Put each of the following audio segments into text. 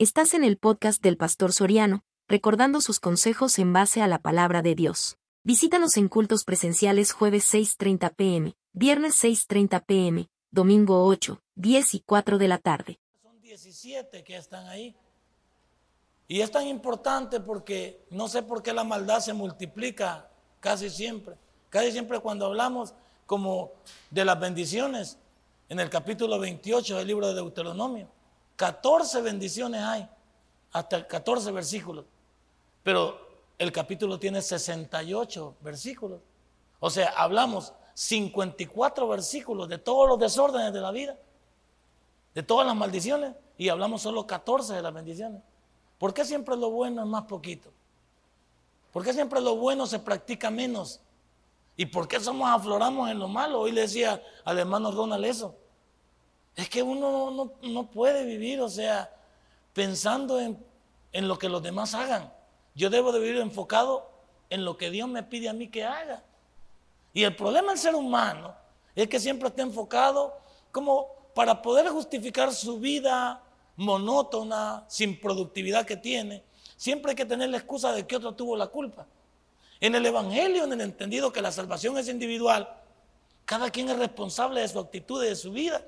Estás en el podcast del Pastor Soriano, recordando sus consejos en base a la palabra de Dios. Visítanos en cultos presenciales jueves 6.30 pm, viernes 6.30 pm, domingo 8, 10 y 4 de la tarde. Son 17 que están ahí. Y es tan importante porque no sé por qué la maldad se multiplica casi siempre. Casi siempre cuando hablamos como de las bendiciones, en el capítulo 28 del libro de Deuteronomio, 14 bendiciones hay, hasta 14 versículos. Pero el capítulo tiene 68 versículos. O sea, hablamos 54 versículos de todos los desórdenes de la vida, de todas las maldiciones, y hablamos solo 14 de las bendiciones. ¿Por qué siempre lo bueno es más poquito? ¿Por qué siempre lo bueno se practica menos? ¿Y por qué somos afloramos en lo malo? Hoy le decía al hermano Ronald eso. Es que uno no, puede vivir, o sea, pensando en, en, lo que los demás hagan. Yo debo de vivir enfocado en lo que Dios me pide a mí que haga. Y el problema del ser humano es que siempre está enfocado como para poder justificar su vida monótona, sin productividad que tiene, siempre hay que tener la excusa de que otro tuvo la culpa. En el Evangelio, en el entendido que la salvación es individual, cada quien es responsable de su actitud y de su vida.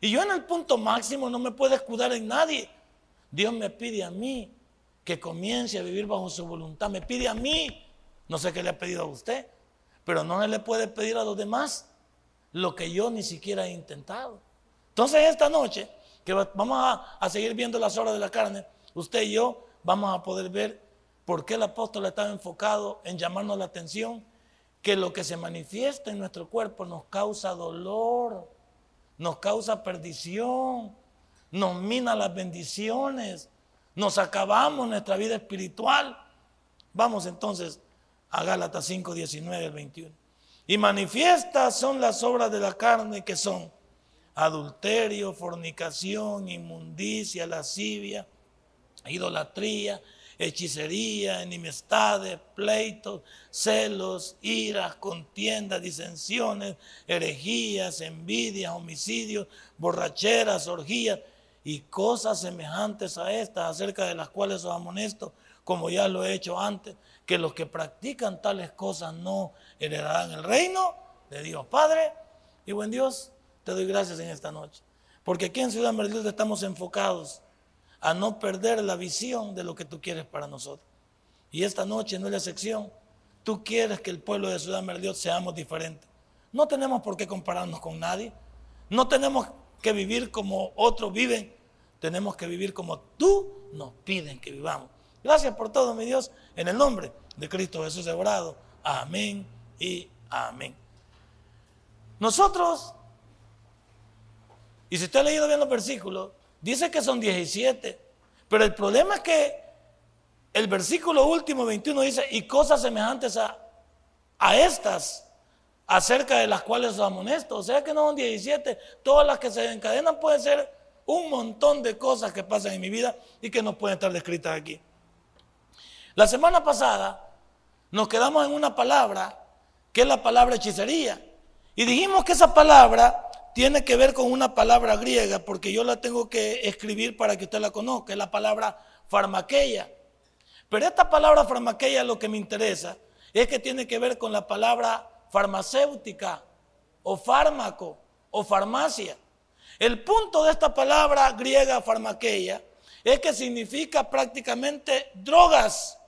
Y yo en el punto máximo no me puedo escudar en nadie. Dios me pide a mí que comience a vivir bajo su voluntad. Me pide a mí. No sé qué le ha pedido a usted, pero no le puede pedir a los demás lo que yo ni siquiera he intentado. Entonces esta noche, que vamos a, seguir viendo las horas de la carne, usted y yo vamos a poder ver por qué el apóstol estaba enfocado en llamarnos la atención, que lo que se manifiesta en nuestro cuerpo nos causa dolor nos causa perdición, nos mina las bendiciones, nos acabamos nuestra vida espiritual. Vamos entonces a Gálatas 5, 19 al 21. Y manifiestas son las obras de la carne que son adulterio, fornicación, inmundicia, lascivia, idolatría, hechicería, enemistades, pleitos, celos, iras, contiendas, disensiones, herejías, envidias, homicidios, borracheras, orgías y cosas semejantes a estas, acerca de las cuales os amonesto, como ya lo he hecho antes, que los que practican tales cosas no heredarán el reino de Dios. Padre y buen Dios, te doy gracias en esta noche, porque aquí en Ciudad Merluz estamos enfocados a no perder la visión de lo que tú quieres para nosotros. Y esta noche no es la excepción. Tú quieres que el pueblo de Ciudad Merliot seamos diferentes. No tenemos por qué compararnos con nadie. No tenemos que vivir como otros viven. Tenemos que vivir como tú nos piden que vivamos. Gracias por todo, mi Dios. En el nombre de Cristo Jesús he orado. Amén y amén. Nosotros, y si usted ha leído bien los versículos, Dice que son 17. Pero el problema es que el versículo último 21 dice, y cosas semejantes a, a estas, acerca de las cuales os amonesto. O sea que no son 17. Todas las que se encadenan pueden ser un montón de cosas que pasan en mi vida y que no pueden estar descritas aquí. La semana pasada nos quedamos en una palabra que es la palabra hechicería. Y dijimos que esa palabra tiene que ver con una palabra griega, porque yo la tengo que escribir para que usted la conozca, es la palabra farmaqueia. Pero esta palabra farmaqueia lo que me interesa es que tiene que ver con la palabra farmacéutica o fármaco o farmacia. El punto de esta palabra griega farmaqueia es que significa prácticamente drogas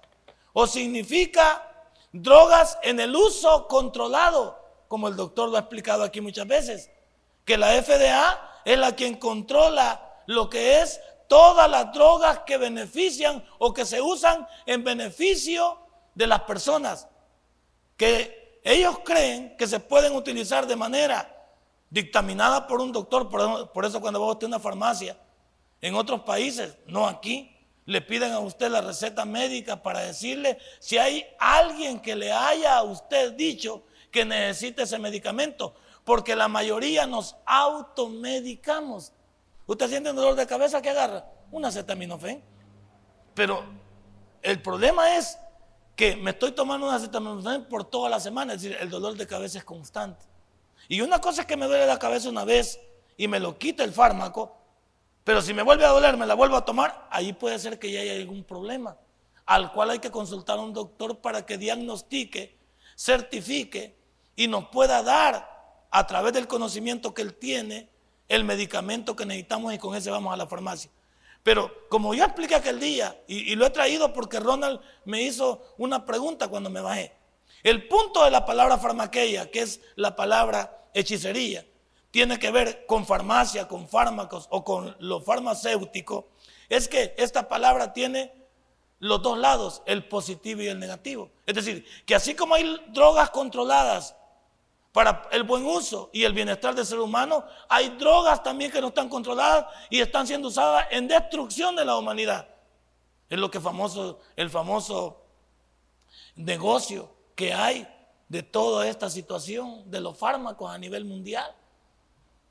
o significa drogas en el uso controlado, como el doctor lo ha explicado aquí muchas veces que la FDA es la quien controla lo que es todas las drogas que benefician o que se usan en beneficio de las personas, que ellos creen que se pueden utilizar de manera dictaminada por un doctor, por eso cuando va a usted a una farmacia, en otros países, no aquí, le piden a usted la receta médica para decirle si hay alguien que le haya a usted dicho que necesite ese medicamento porque la mayoría nos automedicamos. ¿Usted siente un dolor de cabeza que agarra? Una acetaminofén. Pero el problema es que me estoy tomando una acetaminofén por toda la semana, es decir, el dolor de cabeza es constante. Y una cosa es que me duele la cabeza una vez y me lo quita el fármaco, Pero si me vuelve a doler, me la vuelvo a tomar, ahí puede ser que ya haya algún problema, al cual hay que consultar a un doctor para que diagnostique, certifique y nos pueda dar a través del conocimiento que él tiene el medicamento que necesitamos y con ese vamos a la farmacia. Pero como yo expliqué aquel día, y, y, lo he traído porque Ronald me hizo una pregunta cuando me bajé, el punto de la palabra farmaqueia, que es la palabra hechicería, tiene que ver con farmacia, con fármacos o con lo farmacéutico, es que esta palabra tiene los dos lados, el positivo y el negativo. Es decir, que así como hay drogas controladas para el buen uso y el bienestar del ser humano, hay drogas también que no están controladas y están siendo usadas en destrucción de la humanidad. Es lo que famoso, el famoso negocio que hay de toda esta situación de los fármacos a nivel mundial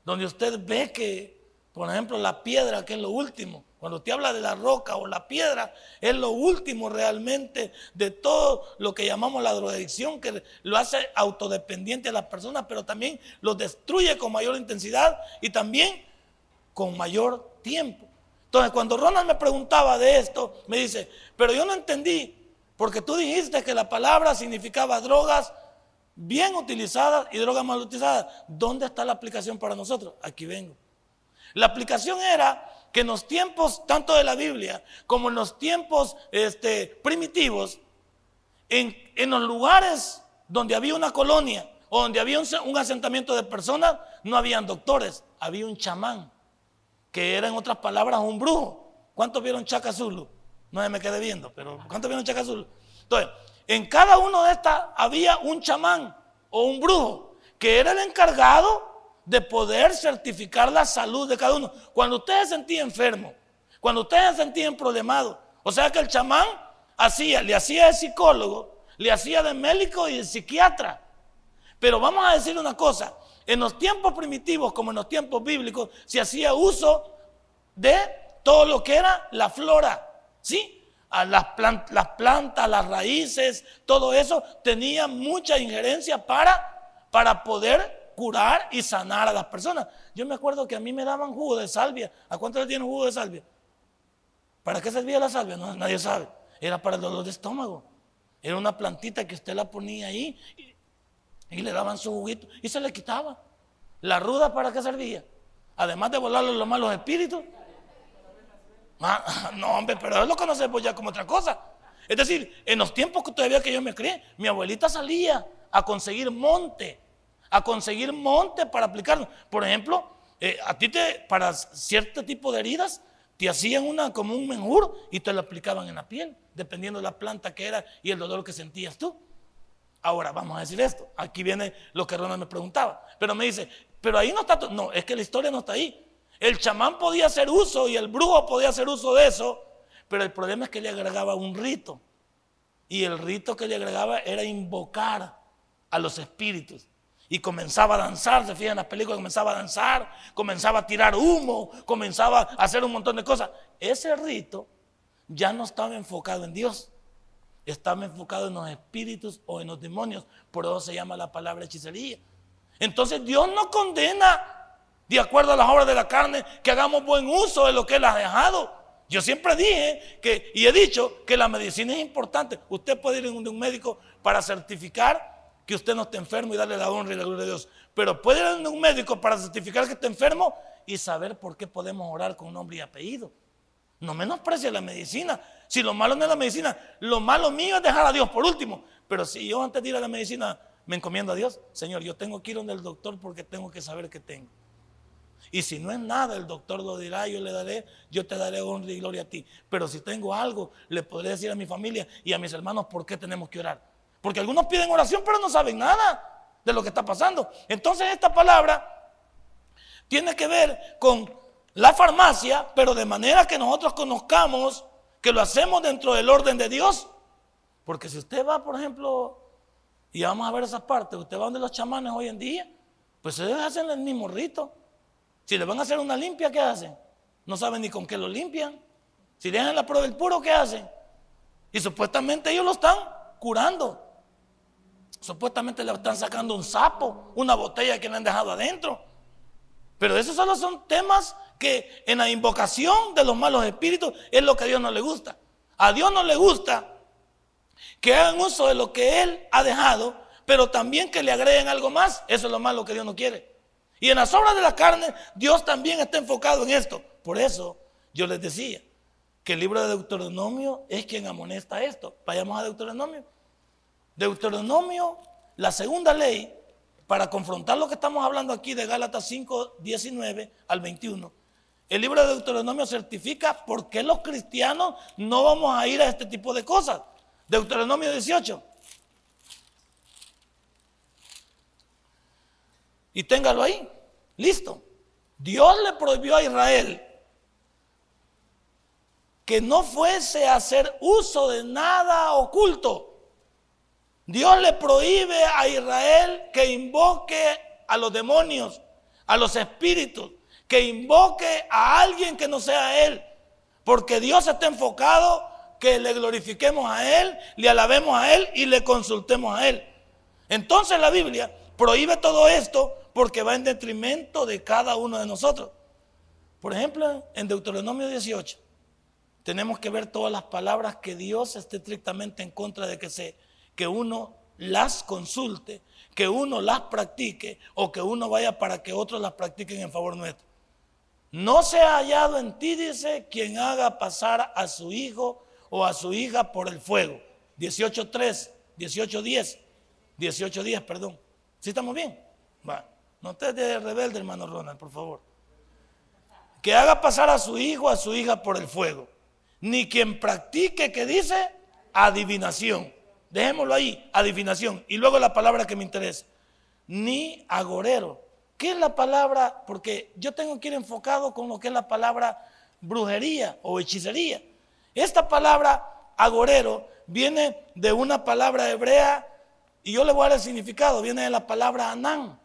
donde usted ve que, por ejemplo, la piedra, que es lo último, cuando usted habla de la roca o la piedra, es lo último realmente de todo lo que llamamos la drogadicción, que lo hace autodependiente a las personas, pero también lo destruye con mayor intensidad y también con mayor tiempo. Entonces, cuando Ronald me preguntaba de esto, me dice, pero yo no entendí, porque tú dijiste que la palabra significaba drogas bien utilizadas y drogas mal utilizadas. ¿Dónde está la aplicación para nosotros? Aquí vengo. La aplicación era que en los tiempos, tanto de la Biblia como en los tiempos este, primitivos, en, los lugares donde había una colonia o donde había un, asentamiento de personas, no habían doctores, había un chamán, que era en otras palabras un brujo. ¿Cuántos vieron Chacazulu? No me quedé viendo, pero ¿cuántos vieron Chacazulu? Entonces, en cada uno de estas había un chamán o un brujo que era el encargado de poder certificar la salud de cada uno. Cuando usted se sentía enfermo, cuando usted se sentía problemado, o sea que el chamán hacía, le hacía de psicólogo, le hacía de médico y de psiquiatra. Pero vamos a decir una cosa, en los tiempos primitivos como en los tiempos bíblicos se hacía uso de todo lo que era la flora, ¿sí? las, las plantas, las raíces, todo eso tenía mucha injerencia para, para poder curar y sanar a las personas. Yo me acuerdo que a mí me daban jugo de salvia. ¿A cuánto le tienen jugo de salvia? ¿Para qué servía la salvia? No, nadie sabe. Era para el dolor de estómago. Era una plantita que usted la ponía ahí y, le daban su juguito y se le quitaba. ¿La ruda para qué servía? Además de volarle los malos espíritus. Ah, no, hombre, pero lo conocemos ya como otra cosa. Es decir, en los tiempos que todavía que yo me crié, mi abuelita salía a conseguir monte, a conseguir monte para aplicarlo. Por ejemplo, eh, a ti te, para cierto tipo de heridas, te hacían una como un menjur y te lo aplicaban en la piel, dependiendo de la planta que era y el dolor que sentías tú. Ahora, vamos a decir esto. Aquí viene lo que Ronald me preguntaba. Pero me dice, pero ahí no está. No, es que la historia no está ahí. El chamán podía hacer uso y el brujo podía hacer uso de eso, pero el problema es que le agregaba un rito. Y el rito que le agregaba era invocar a los espíritus. Y comenzaba a danzar, se fijan las películas, comenzaba a danzar, comenzaba a tirar humo, comenzaba a hacer un montón de cosas. Ese rito ya no estaba enfocado en Dios, estaba enfocado en los espíritus o en los demonios, por eso se llama la palabra hechicería. Entonces Dios no condena de acuerdo a las obras de la carne, que hagamos buen uso de lo que Él ha dejado. Yo siempre dije que, y he dicho que la medicina es importante. Usted puede ir a un médico para certificar que usted no está enfermo y darle la honra y la gloria a Dios. Pero puede ir a un médico para certificar que está enfermo y saber por qué podemos orar con nombre y apellido. No menosprecie la medicina. Si lo malo no es la medicina, lo malo mío es dejar a Dios por último. Pero si yo antes de ir a la medicina me encomiendo a Dios, Señor, yo tengo que ir donde el doctor porque tengo que saber qué tengo. Y si no es nada, el doctor lo dirá, yo le daré, yo te daré honra y gloria a ti. Pero si tengo algo, le podré decir a mi familia y a mis hermanos por qué tenemos que orar. Porque algunos piden oración, pero no saben nada de lo que está pasando. Entonces esta palabra tiene que ver con la farmacia, pero de manera que nosotros conozcamos que lo hacemos dentro del orden de Dios. Porque si usted va, por ejemplo, y vamos a ver esa parte, usted va donde los chamanes hoy en día, pues ellos hacen el mismo rito. Si le van a hacer una limpia, ¿qué hacen? No saben ni con qué lo limpian. Si dejan la prueba del puro, ¿qué hacen? Y supuestamente ellos lo están curando. Supuestamente le están sacando un sapo, una botella que le han dejado adentro. Pero esos solo son temas que en la invocación de los malos espíritus es lo que a Dios no le gusta. A Dios no le gusta que hagan uso de lo que Él ha dejado, pero también que le agreguen algo más. Eso es lo malo que Dios no quiere. Y en las obras de la carne, Dios también está enfocado en esto. Por eso yo les decía que el libro de Deuteronomio es quien amonesta esto. Vayamos a Deuteronomio. Deuteronomio, la segunda ley, para confrontar lo que estamos hablando aquí de Gálatas 5, 19 al 21. El libro de Deuteronomio certifica por qué los cristianos no vamos a ir a este tipo de cosas. Deuteronomio 18. Y téngalo ahí. Listo. Dios le prohibió a Israel que no fuese a hacer uso de nada oculto. Dios le prohíbe a Israel que invoque a los demonios, a los espíritus, que invoque a alguien que no sea Él. Porque Dios está enfocado que le glorifiquemos a Él, le alabemos a Él y le consultemos a Él. Entonces la Biblia prohíbe todo esto porque va en detrimento de cada uno de nosotros. Por ejemplo, en Deuteronomio 18, tenemos que ver todas las palabras que Dios esté estrictamente en contra de que, se, que uno las consulte, que uno las practique o que uno vaya para que otros las practiquen en favor nuestro. No se ha hallado en ti, dice, quien haga pasar a su hijo o a su hija por el fuego. 18.3, 18.10, 18.10, perdón. ¿Sí estamos bien? Va. No estés de rebelde, hermano Ronald, por favor. Que haga pasar a su hijo o a su hija por el fuego. Ni quien practique, que dice, adivinación. Dejémoslo ahí, adivinación. Y luego la palabra que me interesa. Ni agorero. ¿Qué es la palabra? Porque yo tengo que ir enfocado con lo que es la palabra brujería o hechicería. Esta palabra agorero viene de una palabra hebrea y yo le voy a dar el significado, viene de la palabra anán.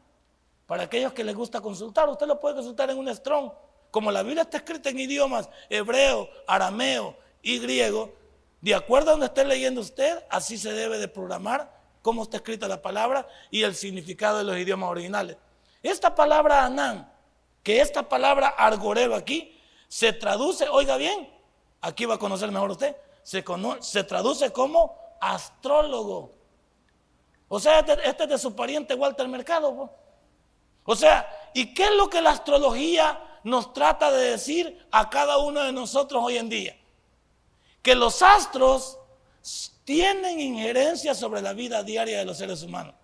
Para aquellos que les gusta consultar, usted lo puede consultar en un strong. Como la Biblia está escrita en idiomas hebreo, arameo y griego, de acuerdo a donde esté leyendo usted, así se debe de programar cómo está escrita la palabra y el significado de los idiomas originales. Esta palabra anán, que esta palabra argorero aquí, se traduce, oiga bien, aquí va a conocer mejor usted, se, se traduce como astrólogo. O sea, este, este, es de su pariente Walter Mercado. O sea, ¿y qué es lo que la astrología nos trata de decir a cada uno de nosotros hoy en día? Que los astros tienen injerencia sobre la vida diaria de los seres humanos.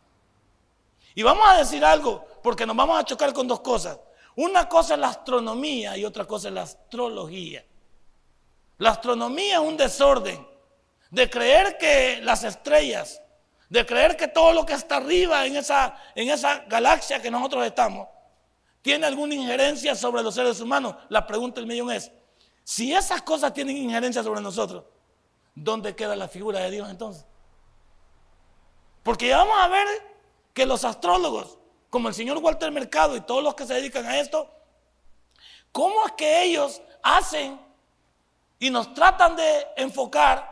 Y vamos a decir algo, porque nos vamos a chocar con dos cosas. Una cosa es la astronomía y otra cosa es la astrología. La astronomía es un desorden de creer que las estrellas, de creer que todo lo que está arriba en esa, en esa galaxia que nosotros estamos, tiene alguna injerencia sobre los seres humanos. La pregunta del millón es, si esas cosas tienen injerencia sobre nosotros, ¿dónde queda la figura de Dios entonces? Porque ya vamos a ver que los astrólogos, como el señor Walter Mercado y todos los que se dedican a esto, ¿cómo es que ellos hacen y nos tratan de enfocar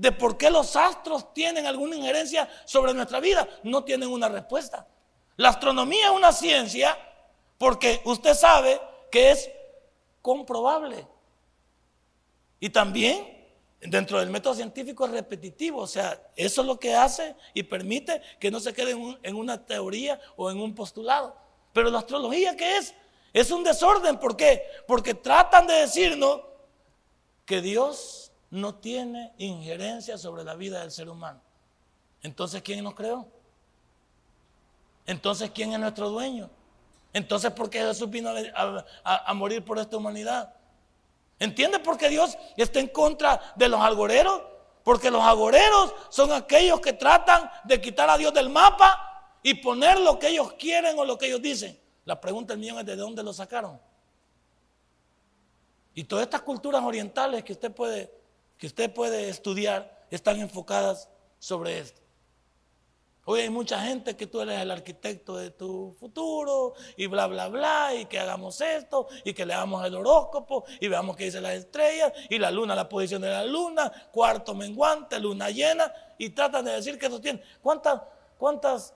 de por qué los astros tienen alguna injerencia sobre nuestra vida, no tienen una respuesta. La astronomía es una ciencia porque usted sabe que es comprobable. Y también dentro del método científico es repetitivo, o sea, eso es lo que hace y permite que no se quede en, una teoría o en un postulado. Pero la astrología, ¿qué es? Es un desorden, ¿por qué? Porque tratan de decirnos que Dios no tiene injerencia sobre la vida del ser humano. Entonces, ¿quién nos creó? Entonces, ¿quién es nuestro dueño? Entonces, ¿por qué Jesús vino a, morir por esta humanidad? ¿Entiende por qué Dios está en contra de los algoreros? Porque los agoreros son aquellos que tratan de quitar a Dios del mapa y poner lo que ellos quieren o lo que ellos dicen. La pregunta del es de dónde lo sacaron. Y todas estas culturas orientales que usted puede, que usted puede estudiar están enfocadas sobre esto. Hoy hay mucha gente que tú eres el arquitecto de tu futuro y bla, bla, bla, y que hagamos esto y que leamos el horóscopo y veamos qué dice las estrellas y la luna, la posición de la luna, cuarto menguante, luna llena y tratan de decir que eso tiene. ¿Cuántas, cuántas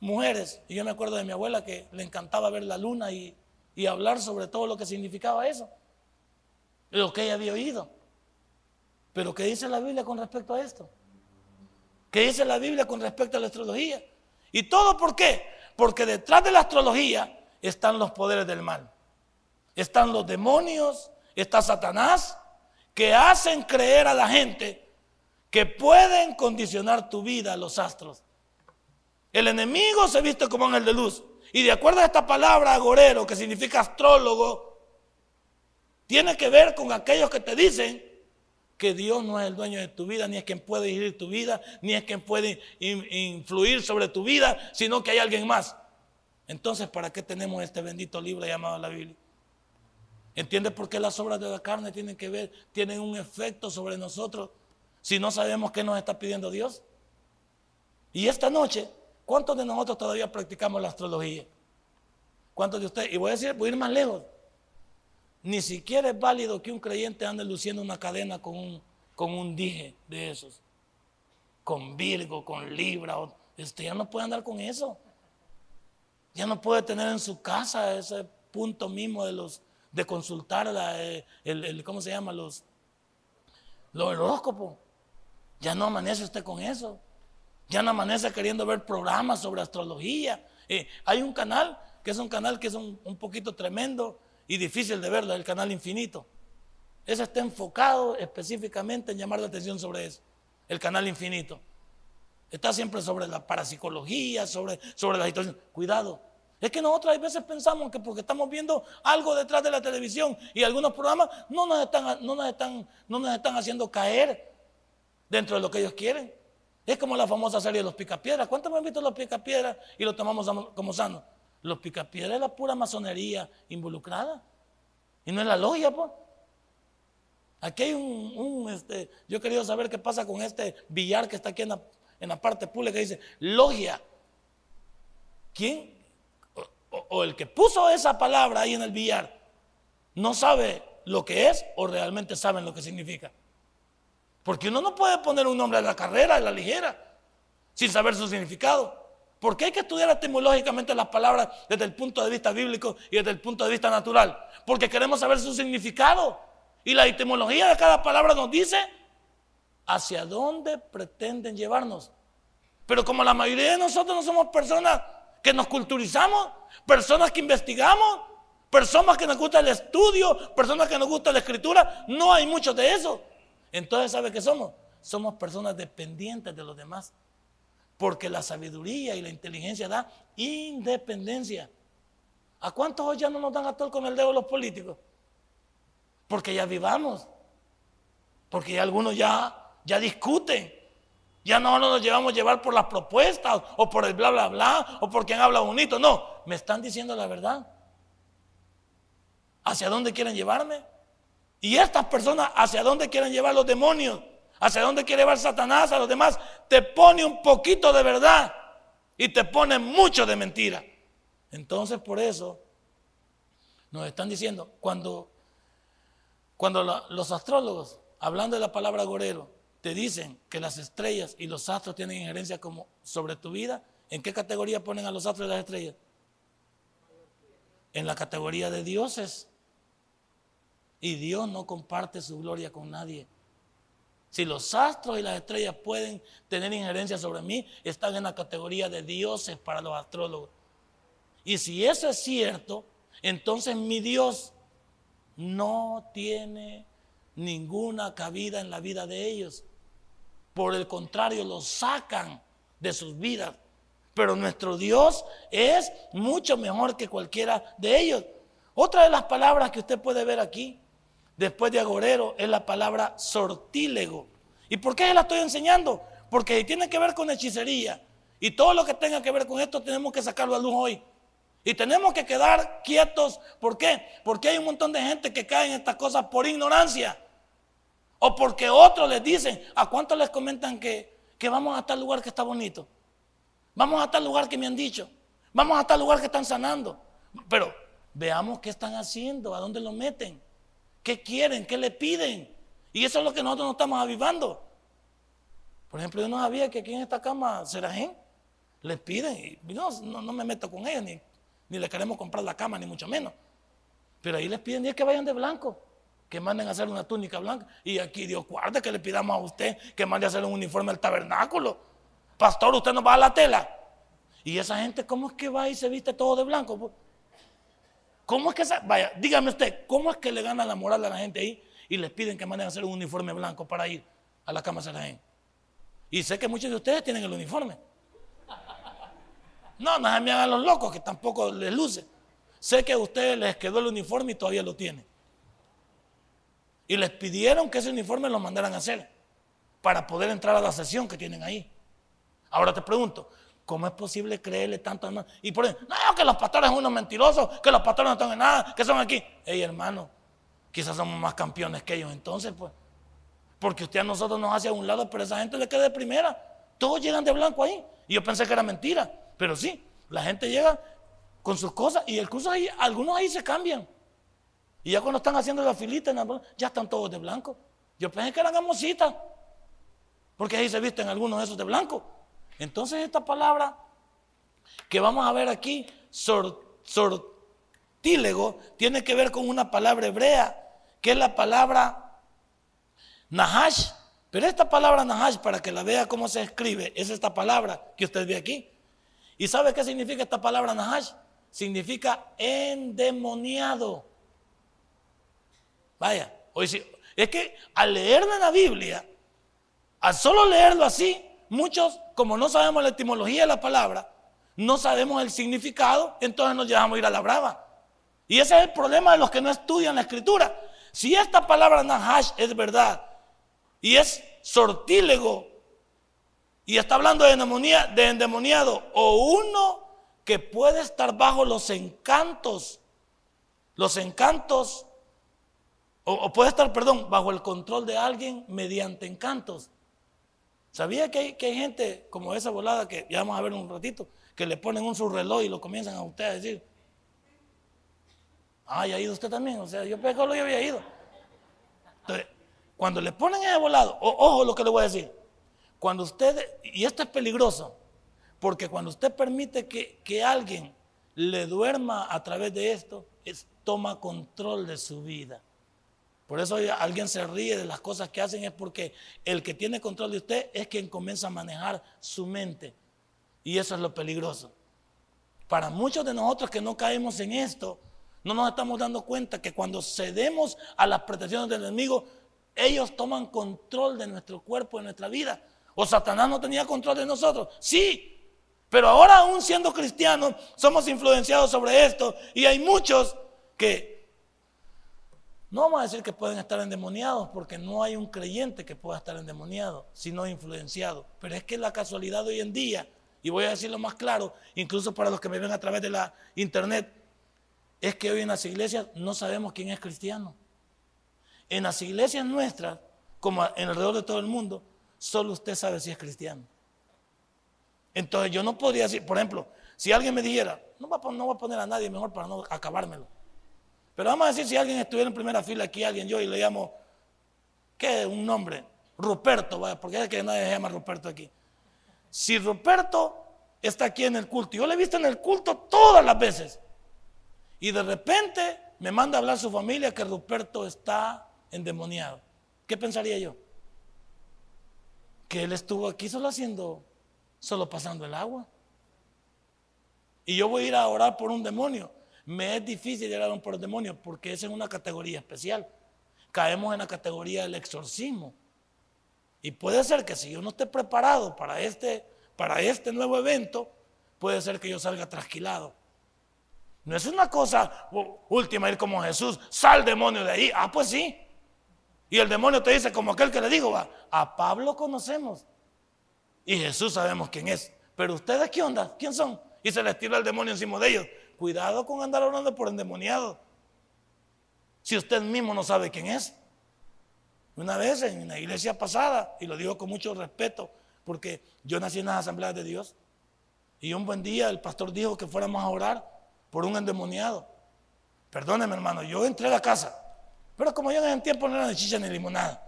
mujeres? Y yo me acuerdo de mi abuela que le encantaba ver la luna y y hablar sobre todo lo que significaba eso, lo que ella había oído. Pero ¿qué dice la Biblia con respecto a esto? ¿Qué dice la Biblia con respecto a la astrología? ¿Y todo por qué? Porque detrás de la astrología están los poderes del mal. Están los demonios, está Satanás, que hacen creer a la gente que pueden condicionar tu vida los astros. El enemigo se viste como ángel de luz. Y de acuerdo a esta palabra agorero, que significa astrólogo, tiene que ver con aquellos que te dicen que Dios no es el dueño de tu vida, ni es quien puede dirigir tu vida, ni es quien puede influir sobre tu vida, sino que hay alguien más. Entonces, ¿para qué tenemos este bendito libro llamado la Biblia? ¿Entiendes por qué las obras de la carne tienen que ver, tienen un efecto sobre nosotros si no sabemos qué nos está pidiendo Dios? Y esta noche, ¿cuántos de nosotros todavía practicamos la astrología? ¿Cuántos de ustedes? Y voy a decir, voy a ir más lejos. Ni siquiera es válido que un creyente ande luciendo una cadena con un, con un dije de esos. Con Virgo, con Libra. Este, ya no puede andar con eso. Ya no puede tener en su casa ese punto mismo de los de consultar eh, el, ¿cómo se llama? Los, los horóscopos. Ya no amanece usted con eso. Ya no amanece queriendo ver programas sobre astrología. Eh, hay un canal que es un canal que es un, un poquito tremendo y difícil de verlo, el canal infinito. Ese está enfocado específicamente en llamar la atención sobre eso, el canal infinito. Está siempre sobre la parapsicología, sobre, sobre la situación. Cuidado. Es que nosotros a veces pensamos que porque estamos viendo algo detrás de la televisión y algunos programas no nos están, no nos están, no nos están haciendo caer dentro de lo que ellos quieren. Es como la famosa serie de los picapiedras. ¿Cuántos han visto los picapiedras y lo tomamos como sano? Los picapiedras es la pura masonería involucrada. Y no es la logia, pues. Aquí hay un, este, yo he querido saber qué pasa con este billar que está aquí en la, parte pública dice logia. ¿Quién? O, el que puso esa palabra ahí en el billar no sabe lo que es o realmente saben lo que significa. Porque uno no puede poner un nombre a la carrera, a la ligera, sin saber su significado. ¿Por qué hay que estudiar etimológicamente las palabras desde el punto de vista bíblico y desde el punto de vista natural? Porque queremos saber su significado. Y la etimología de cada palabra nos dice hacia dónde pretenden llevarnos. Pero como la mayoría de nosotros no somos personas que nos culturizamos, personas que investigamos, personas que nos gusta el estudio, personas que nos gusta la escritura, no hay mucho de eso. Entonces, ¿sabe qué somos? Somos personas dependientes de los demás. Porque la sabiduría y la inteligencia da independencia. ¿A cuántos hoy ya no nos dan a todo con el dedo los políticos? Porque ya vivamos. Porque ya algunos ya, ya discuten. Ya no nos llevamos a llevar por las propuestas o por el bla, bla, bla o por quien habla bonito. No, me están diciendo la verdad. ¿Hacia dónde quieren llevarme? Y estas personas, ¿hacia dónde quieren llevar los demonios? Hacia dónde quiere llevar Satanás a los demás, te pone un poquito de verdad y te pone mucho de mentira. Entonces por eso nos están diciendo, cuando, cuando los astrólogos, hablando de la palabra gorero, te dicen que las estrellas y los astros tienen injerencia como sobre tu vida, ¿en qué categoría ponen a los astros y las estrellas? En la categoría de dioses. Y Dios no comparte su gloria con nadie. Si los astros y las estrellas pueden tener injerencia sobre mí, están en la categoría de dioses para los astrólogos. Y si eso es cierto, entonces mi Dios no tiene ninguna cabida en la vida de ellos. Por el contrario, los sacan de sus vidas. Pero nuestro Dios es mucho mejor que cualquiera de ellos. Otra de las palabras que usted puede ver aquí después de agorero es la palabra sortílego. ¿Y por qué la estoy enseñando? Porque tiene que ver con hechicería. Y todo lo que tenga que ver con esto tenemos que sacarlo a luz hoy. Y tenemos que quedar quietos. ¿Por qué? Porque hay un montón de gente que cae en estas cosas por ignorancia. O porque otros les dicen, ¿a cuántos les comentan que, que vamos a tal lugar que está bonito? Vamos a tal lugar que me han dicho. Vamos a tal lugar que están sanando. Pero veamos qué están haciendo, a dónde lo meten. ¿Qué quieren? ¿Qué le piden? Y eso es lo que nosotros no estamos avivando. Por ejemplo, yo no sabía que aquí en esta cama Serajín les piden, y no, no, me meto con ellos, ni, ni le queremos comprar la cama, ni mucho menos. Pero ahí les piden que vayan de blanco, que manden a hacer una túnica blanca. Y aquí Dios guarda que le pidamos a usted que mande a hacer un uniforme al tabernáculo. Pastor, usted no va a la tela. Y esa gente, ¿cómo es que va y se viste todo de blanco? ¿Cómo es que vaya, dígame usted, ¿cómo es que le gana la moral a la gente ahí y les piden que manden a hacer un uniforme blanco para ir a la la gente? Y sé que muchos de ustedes tienen el uniforme. No, no se me hagan los locos, que tampoco les luce. Sé que a ustedes les quedó el uniforme y todavía lo tienen. Y les pidieron que ese uniforme lo mandaran a hacer para poder entrar a la sesión que tienen ahí. Ahora te pregunto, ¿Cómo es posible creerle tanto a Y por ejemplo, no, que los pastores son unos mentirosos, que los pastores no están en nada, que son aquí. Ey, hermano, quizás somos más campeones que ellos entonces, pues. Porque usted a nosotros nos hace a un lado, pero esa gente le queda de primera. Todos llegan de blanco ahí. Y yo pensé que era mentira, pero sí, la gente llega con sus cosas y el curso ahí, algunos ahí se cambian. Y ya cuando están haciendo la filita, ya están todos de blanco. Yo pensé que eran gamositas, porque ahí se visten algunos de esos de blanco. Entonces esta palabra que vamos a ver aquí, sortílego, tiene que ver con una palabra hebrea, que es la palabra nahash. Pero esta palabra nahash, para que la vea cómo se escribe, es esta palabra que usted ve aquí. ¿Y sabe qué significa esta palabra nahash? Significa endemoniado. Vaya, es que al leerlo en la Biblia, al solo leerlo así, muchos, como no sabemos la etimología de la palabra, no sabemos el significado, entonces nos llevamos a ir a la brava. Y ese es el problema de los que no estudian la escritura. Si esta palabra Nahash es verdad y es sortílego y está hablando de, de endemoniado o uno que puede estar bajo los encantos, los encantos, o puede estar, perdón, bajo el control de alguien mediante encantos. ¿Sabía que hay, gente como esa volada que ya vamos a ver un ratito, que le ponen un reloj y lo comienzan a usted a decir? Ah, ya ha ido usted también. O sea, yo pensé que yo había ido. Entonces, cuando le ponen ese volado, ojo lo que le voy a decir. Cuando usted, y esto es peligroso, porque cuando usted permite que, que alguien le duerma a través de esto, es, toma control de su vida. Por eso alguien se ríe de las cosas que hacen, es porque el que tiene control de usted es quien comienza a manejar su mente. Y eso es lo peligroso. Para muchos de nosotros que no caemos en esto, no nos estamos dando cuenta que cuando cedemos a las pretensiones del enemigo, ellos toman control de nuestro cuerpo, de nuestra vida. O Satanás no tenía control de nosotros. Sí, pero ahora aún siendo cristianos, somos influenciados sobre esto. Y hay muchos que no vamos a decir que pueden estar endemoniados porque no hay un creyente que pueda estar endemoniado, sino influenciado. Pero es que la casualidad de hoy en día, y voy a decirlo más claro, incluso para los que me ven a través de la internet, es que hoy en las iglesias no sabemos quién es cristiano. En las iglesias nuestras, como en alrededor de todo el mundo, solo usted sabe si es cristiano. Entonces yo no podría decir, por ejemplo, si alguien me dijera, no va, no va a poner a nadie mejor para no acabármelo. Pero vamos a decir si alguien estuviera en primera fila aquí, alguien yo, y le llamo, ¿qué? Un nombre, Ruperto, ¿vale? porque es que nadie se llama Ruperto aquí. Si Ruperto está aquí en el culto, yo le he visto en el culto todas las veces, y de repente me manda a hablar su familia que Ruperto está endemoniado, ¿qué pensaría yo? Que él estuvo aquí solo haciendo, solo pasando el agua. Y yo voy a ir a orar por un demonio. Me es difícil llegar a un por el demonio porque es en una categoría especial. Caemos en la categoría del exorcismo. Y puede ser que si yo no esté preparado para este, para este nuevo evento, puede ser que yo salga trasquilado. No es una cosa última ir como Jesús, sal demonio de ahí. Ah, pues sí. Y el demonio te dice, como aquel que le digo, va, a Pablo conocemos. Y Jesús sabemos quién es. Pero ustedes, ¿qué onda? ¿Quién son? Y se les tira el demonio encima de ellos. Cuidado con andar hablando por endemoniado. Si usted mismo no sabe quién es. Una vez en una iglesia pasada, y lo digo con mucho respeto, porque yo nací en las asambleas de Dios, y un buen día el pastor dijo que fuéramos a orar por un endemoniado. Perdóneme, hermano, yo entré a la casa, pero como yo en ese tiempo no era de chicha ni limonada.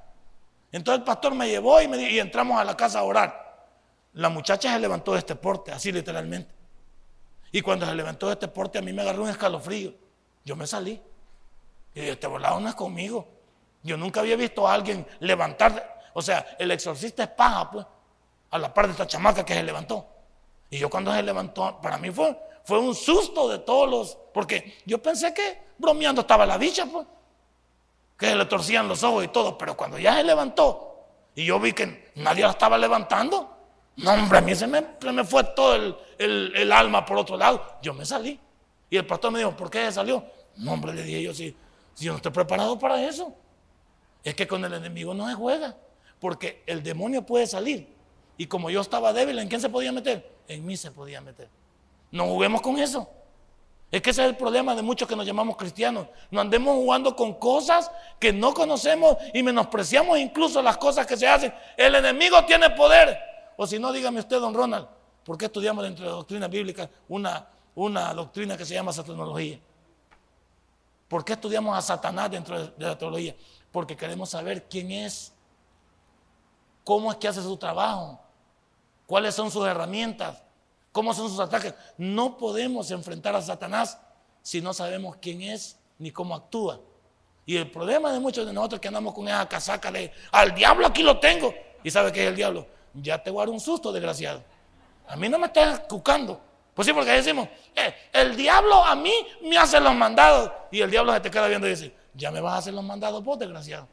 Entonces el pastor me llevó y, me, y entramos a la casa a orar. La muchacha se levantó de este porte, así literalmente. Y cuando se levantó este porte a mí me agarró un escalofrío. Yo me salí. Y yo, este volado no conmigo. Yo nunca había visto a alguien levantar, o sea, el exorcista es paja, pues, a la par de esta chamaca que se levantó. Y yo cuando se levantó, para mí fue, fue un susto de todos los, porque yo pensé que bromeando estaba la bicha, pues, que le torcían los ojos y todo, pero cuando ya se levantó y yo vi que nadie la estaba levantando, no, hombre, a mí se me, me fue todo el, el, alma por otro lado. Yo me salí. Y el pastor me dijo, ¿por qué se salió? No, hombre, le dije yo, si, si yo no estoy preparado para eso. Es que con el enemigo no se juega, porque el demonio puede salir. Y como yo estaba débil, ¿en quién se podía meter? En mí se podía meter. No juguemos con eso. Es que ese es el problema de muchos que nos llamamos cristianos. No andemos jugando con cosas que no conocemos y menospreciamos incluso las cosas que se hacen. El enemigo tiene poder. O si no, dígame usted, don Ronald, ¿por qué estudiamos dentro de la doctrina bíblica una, una doctrina que se llama satanología? ¿Por qué estudiamos a Satanás dentro de la teología? Porque queremos saber quién es, cómo es que hace su trabajo, cuáles son sus herramientas, cómo son sus ataques. No podemos enfrentar a Satanás si no sabemos quién es ni cómo actúa. Y el problema de muchos de nosotros que andamos con esa casaca de al diablo aquí lo tengo. ¿Y sabe qué es el diablo? Ya te voy a dar un susto, desgraciado. A mí no me estás cucando. Pues sí, porque decimos, eh, el diablo a mí me hace los mandados. Y el diablo se te queda viendo y dice, ya me vas a hacer los mandados vos, desgraciado.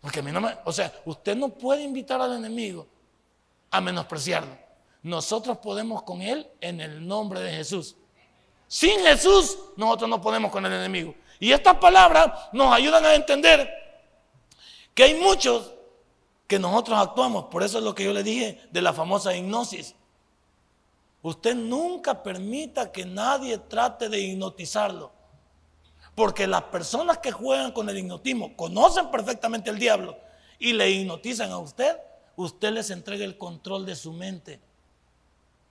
Porque a mí no me... O sea, usted no puede invitar al enemigo a menospreciarlo. Nosotros podemos con él en el nombre de Jesús. Sin Jesús, nosotros no podemos con el enemigo. Y estas palabras nos ayudan a entender que hay muchos que nosotros actuamos. Por eso es lo que yo le dije de la famosa hipnosis. Usted nunca permita que nadie trate de hipnotizarlo. Porque las personas que juegan con el hipnotismo conocen perfectamente el diablo y le hipnotizan a usted, usted les entrega el control de su mente,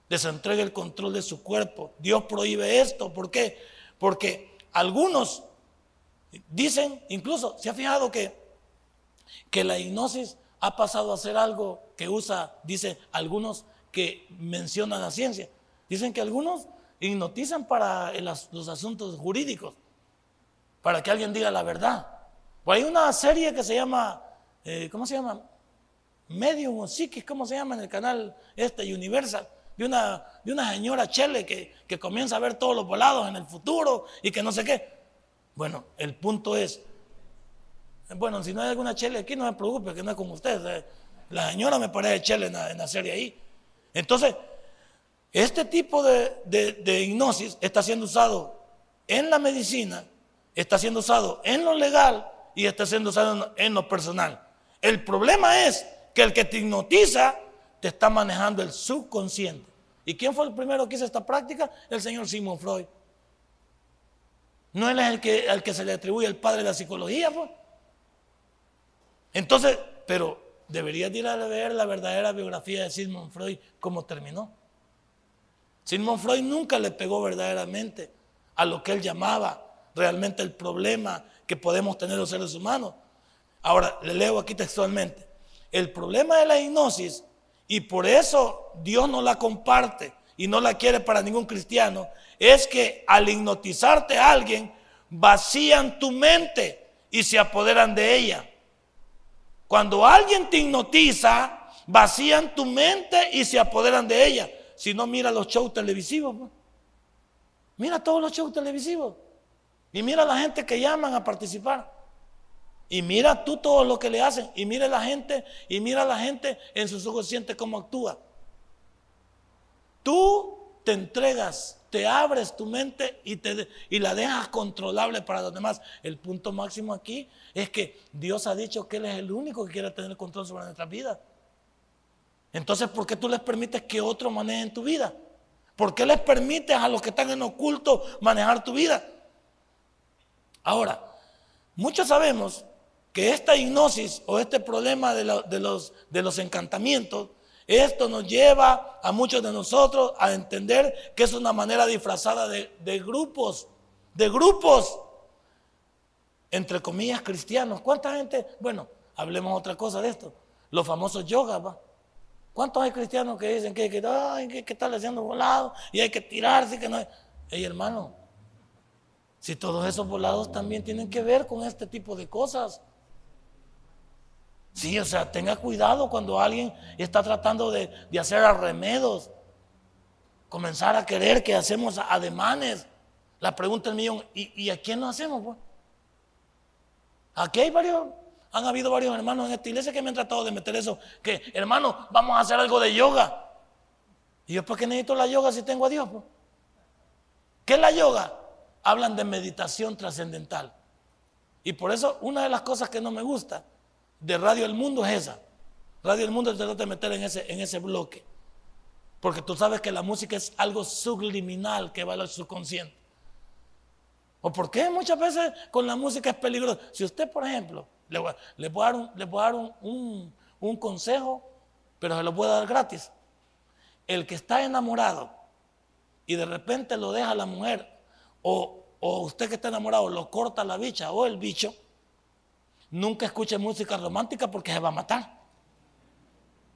les entrega el control de su cuerpo. Dios prohíbe esto. ¿Por qué? Porque algunos dicen, incluso se ha fijado que, que la hipnosis ha pasado a ser algo que usa, dice algunos que mencionan la ciencia. Dicen que algunos hipnotizan para los asuntos jurídicos, para que alguien diga la verdad. Pues hay una serie que se llama, eh, ¿cómo se llama? Medium o Psiquis, ¿cómo se llama en el canal este Universal? De una, de una señora Chele que, que comienza a ver todos los volados en el futuro y que no sé qué. Bueno, el punto es, bueno, si no hay alguna chele aquí, no me preocupe, que no es como usted. La señora me parece chele en la, serie ahí. Entonces, este tipo de, de, hipnosis está siendo usado en la medicina, está siendo usado en lo legal y está siendo usado en, lo personal. El problema es que el que te hipnotiza te está manejando el subconsciente. ¿Y quién fue el primero que hizo esta práctica? El señor Sigmund Freud. No él es el que, que se le atribuye el padre de la psicología, pues. Entonces, pero deberías ir a ver la verdadera biografía de Sigmund Freud, cómo terminó. Sigmund Freud nunca le pegó verdaderamente a lo que él llamaba realmente el problema que podemos tener los seres humanos. Ahora, le leo aquí textualmente. El problema de la hipnosis, y por eso Dios no la comparte y no la quiere para ningún cristiano, es que al hipnotizarte a alguien, vacían tu mente y se apoderan de ella. Cuando alguien te hipnotiza, vacían tu mente y se apoderan de ella. Si no, mira los shows televisivos. Pues. Mira todos los shows televisivos. Y mira la gente que llaman a participar. Y mira tú todo lo que le hacen. Y mira la gente, y mira la gente en sus ojos siente cómo actúa. Tú te entregas te abres tu mente y, te, y la dejas controlable para los demás. El punto máximo aquí es que Dios ha dicho que Él es el único que quiere tener control sobre nuestra vida. Entonces, ¿por qué tú les permites que otros manejen tu vida? ¿Por qué les permites a los que están en oculto manejar tu vida? Ahora, muchos sabemos que esta hipnosis o este problema de, los, de los encantamientos esto nos lleva a muchos de nosotros a entender que es una manera disfrazada de, grupos, de grupos, entre comillas, cristianos. ¿Cuánta gente? Bueno, hablemos otra cosa de esto. Los famosos yoga, ¿va? ¿Cuántos hay cristianos que dicen que, que, que, que están haciendo volado y hay que tirarse? Que no hay... Hey, hermano, Si todos esos volados también tienen que ver con este tipo de cosas. Sí, o sea, tenga cuidado cuando alguien está tratando de, hacer arremedos, comenzar a querer que hacemos ademanes. La pregunta del millón, ¿y, a quién lo hacemos? Pues? Aquí hay varios, han habido varios hermanos en esta iglesia que me han tratado de meter eso, que hermano, vamos a hacer algo de yoga. ¿Y yo por qué necesito la yoga si tengo a Dios? Pues? ¿Qué es la yoga? Hablan de meditación trascendental. Y por eso una de las cosas que no me gusta de Radio El Mundo es esa. Radio El Mundo te trata de meter en ese, en ese bloque. Porque tú sabes que la música es algo subliminal que va al subconsciente. ¿O por qué muchas veces con la música es peligroso? Si usted, por ejemplo, le voy, a dar, un, consejo, pero se lo puedo dar gratis. El que está enamorado y de repente lo deja la mujer, o usted que está enamorado lo corta la bicha o el bicho, nunca escuche música romántica porque se va a matar.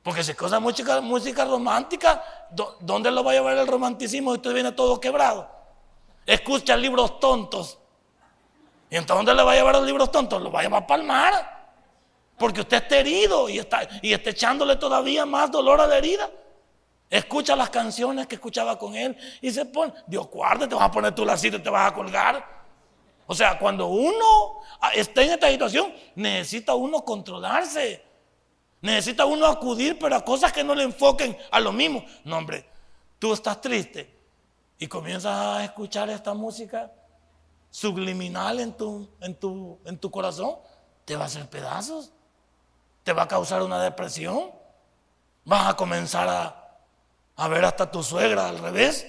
Porque si escucha música, música romántica, ¿dónde lo va a llevar el romanticismo? Usted viene todo quebrado. Escucha libros tontos. ¿Y entonces dónde le va a llevar los libros tontos? Lo va a llevar. Porque usted está herido y está, y está echándole todavía más dolor a la herida. Escucha las canciones que escuchaba con él y se pone, Dios guarde, te vas a poner tu lacito y te vas a colgar. O sea, cuando uno está en esta situación, necesita uno controlarse. Necesita uno acudir, pero a cosas que no le enfoquen a lo mismo. No, hombre, tú estás triste y comienzas a escuchar esta música subliminal en tu, en tu, en tu corazón, te va a hacer pedazos. Te va a causar una depresión. Vas a comenzar a, a ver hasta tu suegra al revés.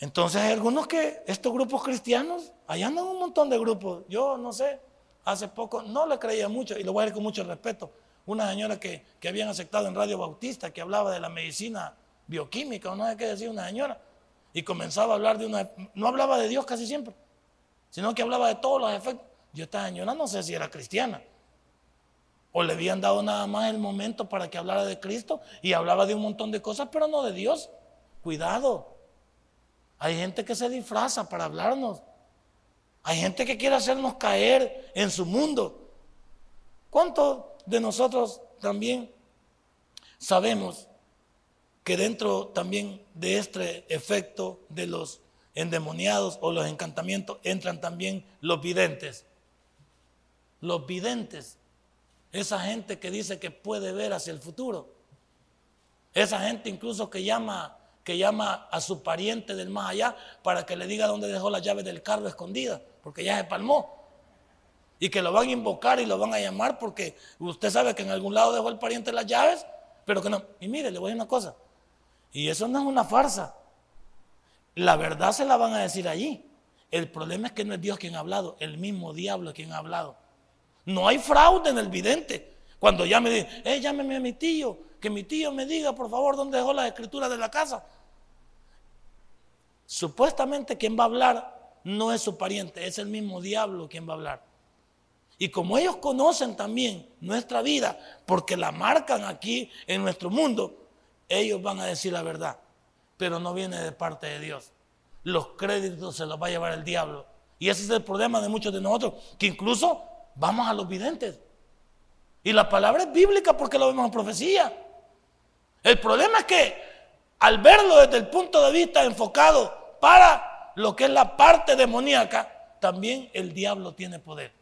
Entonces hay algunos que, estos grupos cristianos, allá andan un montón de grupos. Yo no sé, hace poco no le creía mucho y lo voy a decir con mucho respeto. Una señora que, que habían aceptado en Radio Bautista que hablaba de la medicina bioquímica o no sé qué decir una señora. Y comenzaba a hablar de una... No hablaba de Dios casi siempre, sino que hablaba de todos los efectos. Yo esta señora no sé si era cristiana. O le habían dado nada más el momento para que hablara de Cristo y hablaba de un montón de cosas, pero no de Dios. Cuidado. Hay gente que se disfraza para hablarnos. Hay gente que quiere hacernos caer en su mundo. ¿Cuántos de nosotros también sabemos que dentro también de este efecto de los endemoniados o los encantamientos entran también los videntes? Los videntes, esa gente que dice que puede ver hacia el futuro. Esa gente incluso que llama que llama a su pariente del más allá para que le diga dónde dejó la llave del carro escondida, porque ya se palmó. Y que lo van a invocar y lo van a llamar porque usted sabe que en algún lado dejó el pariente las llaves, pero que no. Y mire, le voy a decir una cosa. Y eso no es una farsa. La verdad se la van a decir allí. El problema es que no es Dios quien ha hablado, el mismo diablo es quien ha hablado. No hay fraude en el vidente. Cuando ya me dice, eh, llámeme a mi tío, que mi tío me diga, por favor, dónde dejó las escrituras de la casa. Supuestamente quien va a hablar no es su pariente, es el mismo diablo quien va a hablar. Y como ellos conocen también nuestra vida, porque la marcan aquí en nuestro mundo, ellos van a decir la verdad, pero no viene de parte de Dios. Los créditos se los va a llevar el diablo. Y ese es el problema de muchos de nosotros, que incluso vamos a los videntes. Y la palabra es bíblica porque lo vemos en profecía. El problema es que al verlo desde el punto de vista enfocado para lo que es la parte demoníaca, también el diablo tiene poder.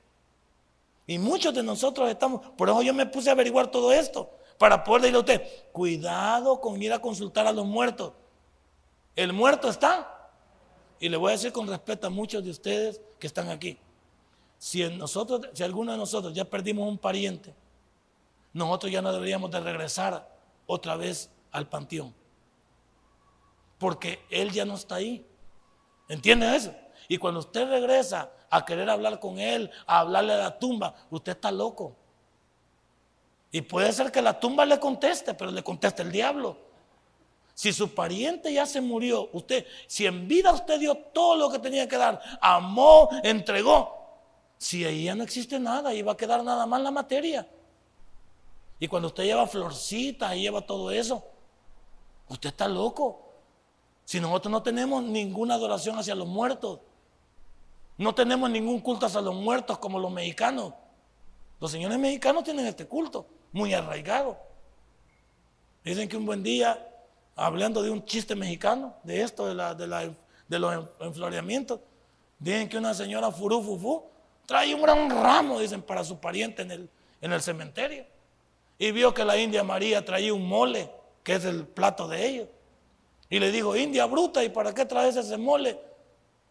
Y muchos de nosotros estamos, por eso yo me puse a averiguar todo esto, para poder decirle a usted, cuidado con ir a consultar a los muertos. El muerto está. Y le voy a decir con respeto a muchos de ustedes que están aquí. Si, nosotros, si alguno de nosotros ya perdimos un pariente, nosotros ya no deberíamos de regresar otra vez al panteón porque Él ya no está ahí. ¿Entiende eso? Y cuando usted regresa a querer hablar con Él, a hablarle a la tumba, usted está loco. Y puede ser que la tumba le conteste, pero le conteste el diablo. Si su pariente ya se murió, usted, si en vida usted dio todo lo que tenía que dar, amó, entregó, si ahí ya no existe nada, y va a quedar nada más la materia. Y cuando usted lleva florcitas y lleva todo eso, usted está loco. Si nosotros no tenemos ninguna adoración hacia los muertos, no tenemos ningún culto hacia los muertos como los mexicanos. Los señores mexicanos tienen este culto muy arraigado. Dicen que un buen día, hablando de un chiste mexicano, de esto, de, los enfloreamientos, dicen que una señora furú fufu trae un gran ramo, dicen, para su pariente en el cementerio. Y vio que la India María traía un mole, que es el plato de ellos. Y le dijo, India bruta, ¿y para qué traes ese mole?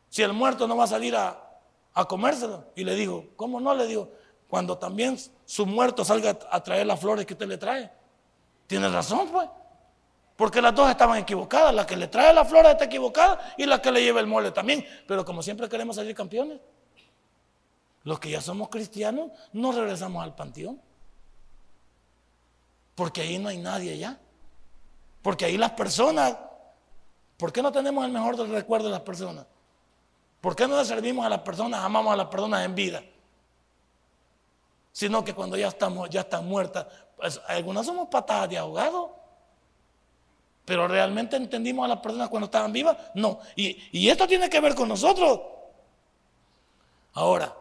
Si el muerto no va a salir a, a comérselo. Y le dijo, ¿cómo no? Le digo, cuando también su muerto salga a traer las flores que usted le trae. Tiene razón, pues. Porque las dos estaban equivocadas. La que le trae las flores está equivocada y la que le lleva el mole también. Pero como siempre queremos salir campeones, los que ya somos cristianos no regresamos al panteón. Porque ahí no hay nadie ya. Porque ahí las personas, ¿por qué no tenemos el mejor del recuerdo de las personas? ¿Por qué no le servimos a las personas, amamos a las personas en vida? Sino que cuando ya estamos, ya están muertas, pues, algunas somos patadas de ahogado. Pero realmente entendimos a las personas cuando estaban vivas. No. Y, y esto tiene que ver con nosotros. Ahora,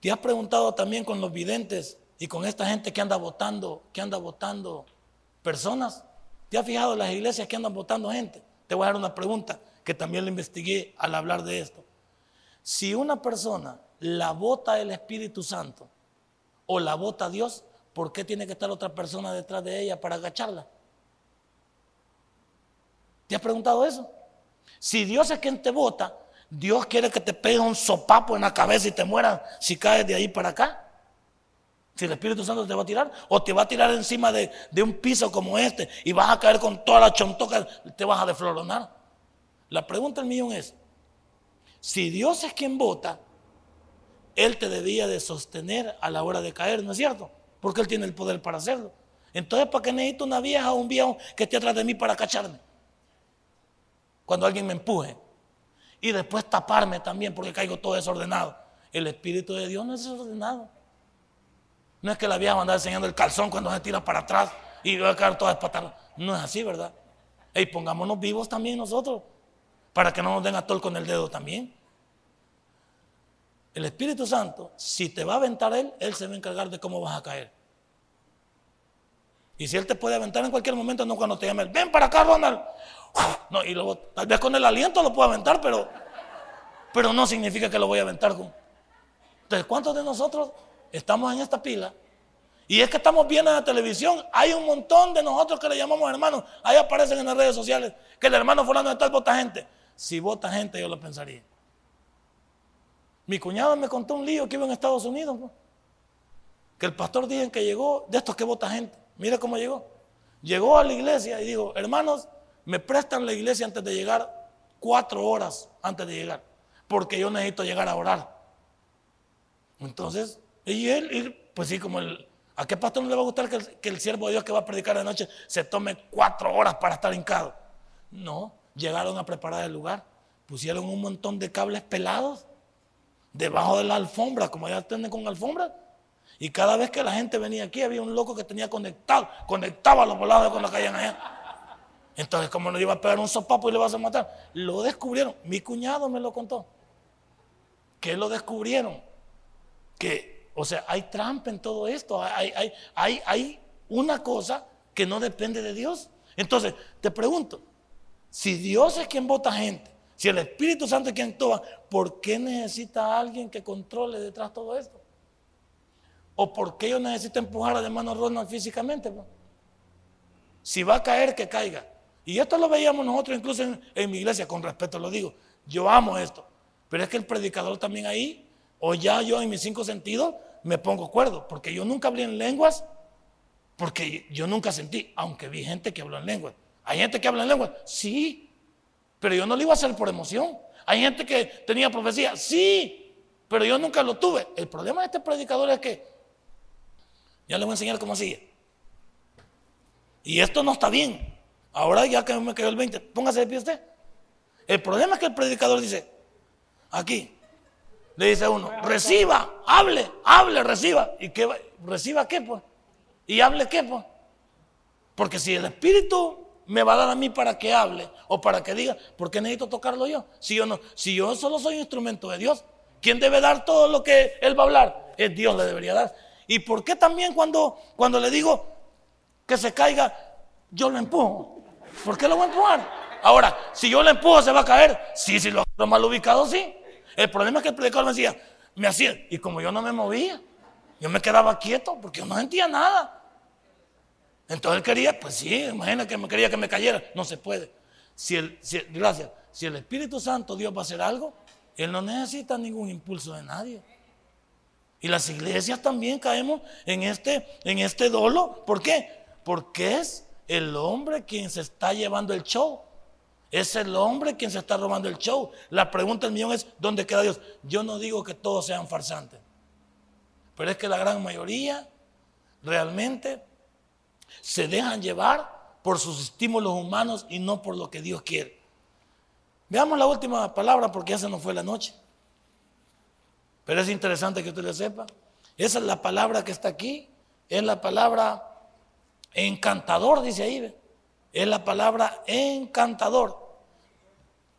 ¿te has preguntado también con los videntes y con esta gente que anda votando, que anda votando personas? ¿Te has fijado las iglesias que andan votando gente? Te voy a dar una pregunta que también la investigué al hablar de esto. Si una persona la vota el Espíritu Santo o la vota Dios, ¿por qué tiene que estar otra persona detrás de ella para agacharla? ¿Te has preguntado eso? Si Dios es quien te vota, Dios quiere que te pegue un sopapo en la cabeza y te mueras si caes de ahí para acá. Si el Espíritu Santo te va a tirar, o te va a tirar encima de, un piso como este y vas a caer con toda la chontoca, te vas a defloronar. La pregunta del millón es, si Dios es quien vota, Él te debía de sostener a la hora de caer, ¿no es cierto? Porque Él tiene el poder para hacerlo. Entonces, ¿para qué necesito una vieja o un viejo que esté atrás de mí para cacharme? Cuando alguien me empuje. Y después taparme también porque caigo todo desordenado. El Espíritu de Dios no es desordenado. No es que la vieja va a andar enseñando el calzón cuando se tira para atrás y va a caer toda espatada. No es así, ¿verdad? Y pongámonos vivos también nosotros, para que no nos den atol con el dedo también. El Espíritu Santo, si te va a aventar Él, Él se va a encargar de cómo vas a caer. Y si Él te puede aventar en cualquier momento, no cuando te llame, ven para acá, Ronald. No, y luego, tal vez con el aliento lo puedo aventar, pero, pero no significa que lo voy a aventar con. Entonces, ¿cuántos de nosotros estamos en esta pila. Y es que estamos viendo en la televisión, hay un montón de nosotros que le llamamos hermanos, ahí aparecen en las redes sociales, que el hermano fulano de tal vota gente. Si vota gente, yo lo pensaría. Mi cuñado me contó un lío que iba en Estados Unidos, que el pastor dijo que llegó, de estos que vota gente, mira cómo llegó. Llegó a la iglesia y dijo, hermanos, me prestan la iglesia antes de llegar, cuatro horas antes de llegar, porque yo necesito llegar a orar. Entonces, y él, pues sí, como el, ¿a qué pastor no le va a gustar que el, siervo de Dios que va a predicar de noche se tome cuatro horas para estar hincado? No, llegaron a preparar el lugar, pusieron un montón de cables pelados debajo de la alfombra, como ya tienen con alfombra. Y cada vez que la gente venía aquí, había un loco que tenía conectado, conectaba los volados cuando caían allá. Entonces, como no iba a pegar un sopapo y le vas a matar, lo descubrieron. Mi cuñado me lo contó. Que lo descubrieron. Que o sea, hay trampa en todo esto. Hay, hay, hay, una cosa que no depende de Dios. Entonces, te pregunto, si Dios es quien vota gente, si el Espíritu Santo es quien toma, ¿por qué necesita alguien que controle detrás todo esto? ¿O por qué yo necesito empujar a hermano Ronald físicamente? Si va a caer, que caiga. Y esto lo veíamos nosotros incluso en, en mi iglesia, con respeto lo digo. Yo amo esto. Pero es que el predicador también ahí o ya yo en mis cinco sentidos me pongo acuerdo, porque yo nunca hablé en lenguas, porque yo nunca sentí, aunque vi gente que habló en lenguas. ¿Hay gente que habla en lenguas? Sí, pero yo no lo iba a hacer por emoción. ¿Hay gente que tenía profecía? Sí, pero yo nunca lo tuve. El problema de este predicador es que, ya le voy a enseñar cómo sigue. Y esto no está bien. Ahora ya que me quedó el 20, póngase de pie usted. El problema es que el predicador dice, aquí, le dice uno, reciba, hable, hable, reciba. ¿Y qué ¿Reciba qué, pues? ¿Y hable qué, pues? Porque si el Espíritu me va a dar a mí para que hable o para que diga, ¿por qué necesito tocarlo yo? Si yo no, si yo solo soy instrumento de Dios, ¿quién debe dar todo lo que él va a hablar? Es Dios le debería dar. ¿Y por qué también cuando, cuando le digo que se caiga, yo lo empujo? ¿Por qué lo voy a empujar? Ahora, si yo lo empujo, ¿se va a caer? Sí, si lo mal ubicado, sí. El problema es que el predicador me decía, me hacía, y como yo no me movía, yo me quedaba quieto porque yo no sentía nada. Entonces él quería, pues sí, imagina que me quería que me cayera. No se puede. Si el, gracias. Si el Espíritu Santo Dios va a hacer algo, Él no necesita ningún impulso de nadie. Y las iglesias también caemos en este, en este dolo. ¿Por qué? Porque es el hombre quien se está llevando el show. Es el hombre quien se está robando el show. La pregunta del millón es, ¿dónde queda Dios? Yo no digo que todos sean farsantes. Pero es que la gran mayoría realmente se dejan llevar por sus estímulos humanos y no por lo que Dios quiere. Veamos la última palabra porque ya se nos fue la noche. Pero es interesante que usted lo sepa. Esa es la palabra que está aquí. Es la palabra encantador, dice ahí. Es la palabra encantador.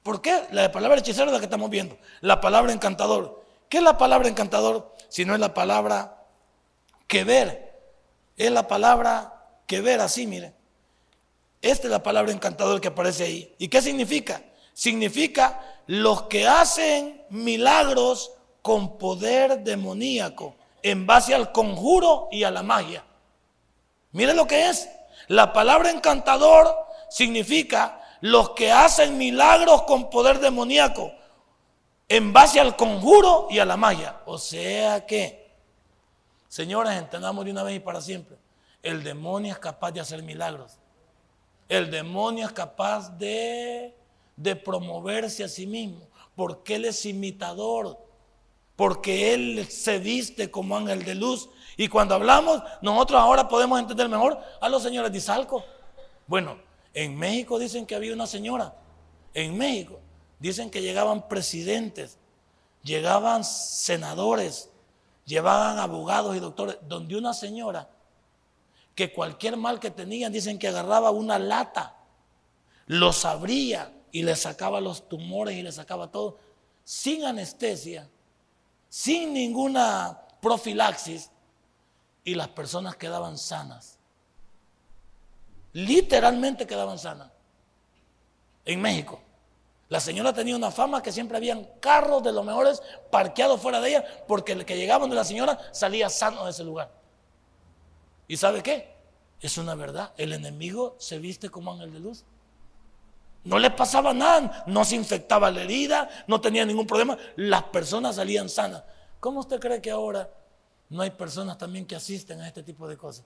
¿Por qué? La palabra hechicero es la que estamos viendo. La palabra encantador. ¿Qué es la palabra encantador? Si no es la palabra que ver. Es la palabra que ver así, mire. Esta es la palabra encantador que aparece ahí. ¿Y qué significa? Significa los que hacen milagros con poder demoníaco en base al conjuro y a la magia. Mire lo que es. La palabra encantador significa los que hacen milagros con poder demoníaco en base al conjuro y a la magia. O sea que, señores, entendamos de una vez y para siempre. El demonio es capaz de hacer milagros. El demonio es capaz de, de promoverse a sí mismo, porque él es imitador, porque él se viste como ángel de luz. Y cuando hablamos, nosotros ahora podemos entender mejor a los señores de Izalco. Bueno, en México dicen que había una señora. En México dicen que llegaban presidentes, llegaban senadores, llevaban abogados y doctores, donde una señora que cualquier mal que tenían, dicen que agarraba una lata, lo abría y le sacaba los tumores y le sacaba todo, sin anestesia, sin ninguna profilaxis, y las personas quedaban sanas. Literalmente quedaban sanas. En México. La señora tenía una fama que siempre habían carros de los mejores parqueados fuera de ella, porque el que llegaban de la señora salía sano de ese lugar. ¿Y sabe qué? Es una verdad. El enemigo se viste como ángel de luz. No le pasaba nada, no se infectaba la herida, no tenía ningún problema. Las personas salían sanas. ¿Cómo usted cree que ahora no hay personas también que asisten a este tipo de cosas?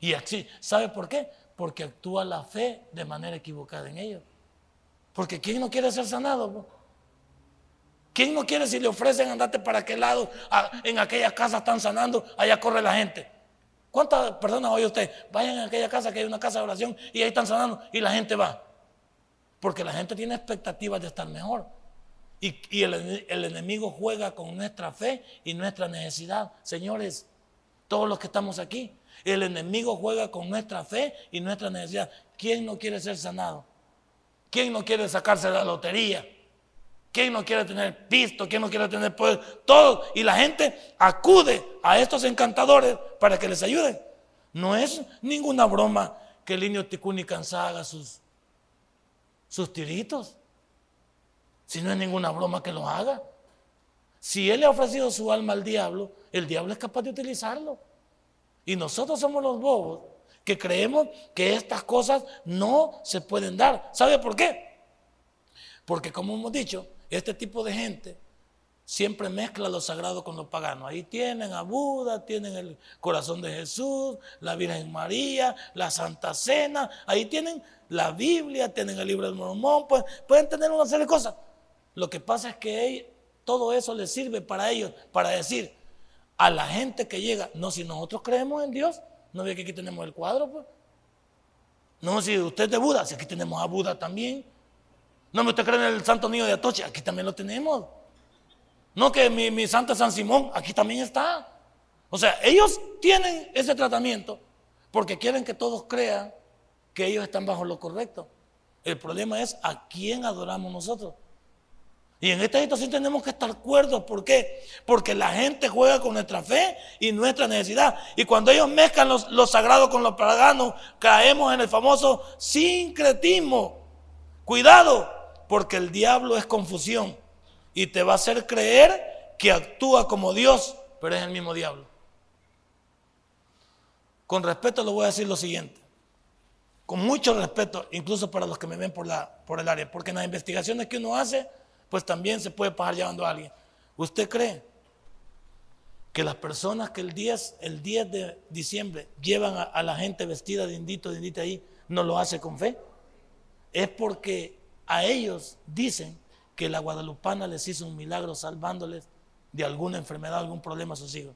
Y así, ¿sabe por qué? Porque actúa la fe de manera equivocada en ellos. Porque ¿quién no quiere ser sanado? ¿Quién no quiere si le ofrecen andarte para aquel lado? en aquella casa están sanando, allá corre la gente. ¿Cuántas personas oye usted? Vayan a aquella casa que hay una casa de oración y ahí están sanando y la gente va. Porque la gente tiene expectativas de estar mejor. Y, el, enemigo juega con nuestra fe y nuestra necesidad. Señores, todos los que estamos aquí, el enemigo juega con nuestra fe y nuestra necesidad. ¿Quién no quiere ser sanado? ¿Quién no quiere sacarse la lotería? ¿Quién no quiere tener pisto? ¿Quién no quiere tener poder? Todo. Y la gente acude a estos encantadores para que les ayuden. No es ninguna broma que el niño Ticuni Cansá haga sus, sus tiritos. Si no es ninguna broma que lo haga. Si él le ha ofrecido su alma al diablo, el diablo es capaz de utilizarlo. Y nosotros somos los bobos que creemos que estas cosas no se pueden dar. ¿Sabe por qué? Porque como hemos dicho, este tipo de gente siempre mezcla lo sagrado con lo pagano. Ahí tienen a Buda, tienen el corazón de Jesús, la Virgen María, la Santa Cena, ahí tienen la Biblia, tienen el libro del Mormón, pues, pueden tener una serie de cosas. Lo que pasa es que todo eso les sirve para ellos, para decir a la gente que llega, no, si nosotros creemos en Dios, no ve que aquí tenemos el cuadro, pues. No, si usted es de Buda, si aquí tenemos a Buda también. No me usted cree en el Santo Niño de Atoche, aquí también lo tenemos. No que mi, mi Santa San Simón, aquí también está. O sea, ellos tienen ese tratamiento porque quieren que todos crean que ellos están bajo lo correcto. El problema es a quién adoramos nosotros. Y en esta situación tenemos que estar cuerdos. ¿Por qué? Porque la gente juega con nuestra fe y nuestra necesidad. Y cuando ellos mezclan lo sagrado con lo pagano, caemos en el famoso sincretismo. Cuidado, porque el diablo es confusión y te va a hacer creer que actúa como Dios, pero es el mismo diablo. Con respeto le voy a decir lo siguiente. Con mucho respeto, incluso para los que me ven por, la, por el área. Porque en las investigaciones que uno hace, pues también se puede pasar llevando a alguien. ¿Usted cree que las personas que el 10, el 10 de diciembre llevan a, la gente vestida de indito, de indita ahí, no lo hace con fe? Es porque a ellos dicen que la guadalupana les hizo un milagro salvándoles de alguna enfermedad, algún problema a sus hijos.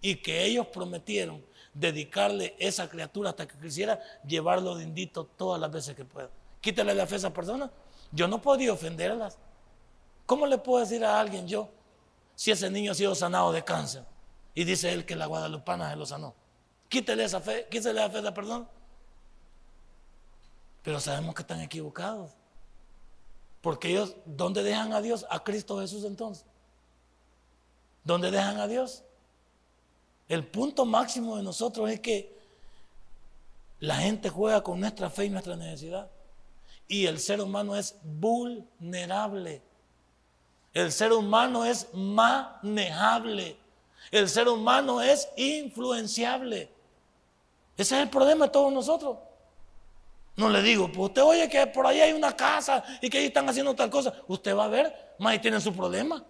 Y que ellos prometieron dedicarle esa criatura hasta que quisiera llevarlo de indito todas las veces que pueda. Quítale la fe a esa persona. Yo no podía ofenderlas. ¿Cómo le puedo decir a alguien yo si ese niño ha sido sanado de cáncer? Y dice él que la guadalupana se lo sanó. Quítele esa fe, quítele la fe a perdón. Pero sabemos que están equivocados. Porque ellos, ¿dónde dejan a Dios? A Cristo Jesús entonces. ¿Dónde dejan a Dios? El punto máximo de nosotros es que la gente juega con nuestra fe y nuestra necesidad. Y el ser humano es vulnerable. El ser humano es manejable. El ser humano es influenciable. Ese es el problema de todos nosotros. No le digo, pues usted oye que por ahí hay una casa y que ahí están haciendo tal cosa. Usted va a ver, más ahí tienen su problema.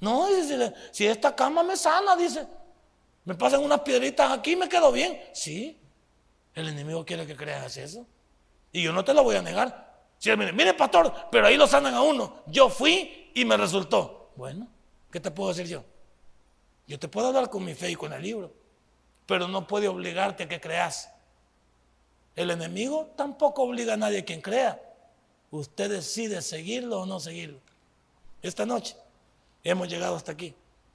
No, dice, si esta cama me sana, dice, me pasan unas piedritas aquí y me quedo bien. Sí, el enemigo quiere que creas eso. Y yo no te lo voy a negar. Si mire, pastor, pero ahí lo sanan a uno. Yo fui y me resultó. Bueno, ¿qué te puedo decir yo? Yo te puedo hablar con mi fe y con el libro, pero no puede obligarte a que creas. El enemigo tampoco obliga a nadie a quien crea. Usted decide seguirlo o no seguirlo. Esta noche hemos llegado hasta aquí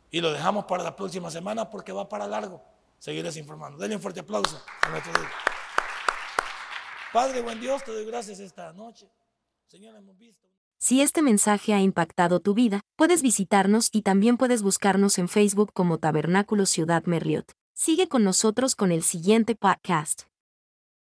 y lo dejamos para la próxima semana porque va para largo. Seguirles informando. Denle un fuerte aplauso a nuestro Dios. Padre, buen Dios, te doy gracias esta noche. Si este mensaje ha impactado tu vida, puedes visitarnos y también puedes buscarnos en Facebook como Tabernáculo Ciudad Merriot. Sigue con nosotros con el siguiente podcast.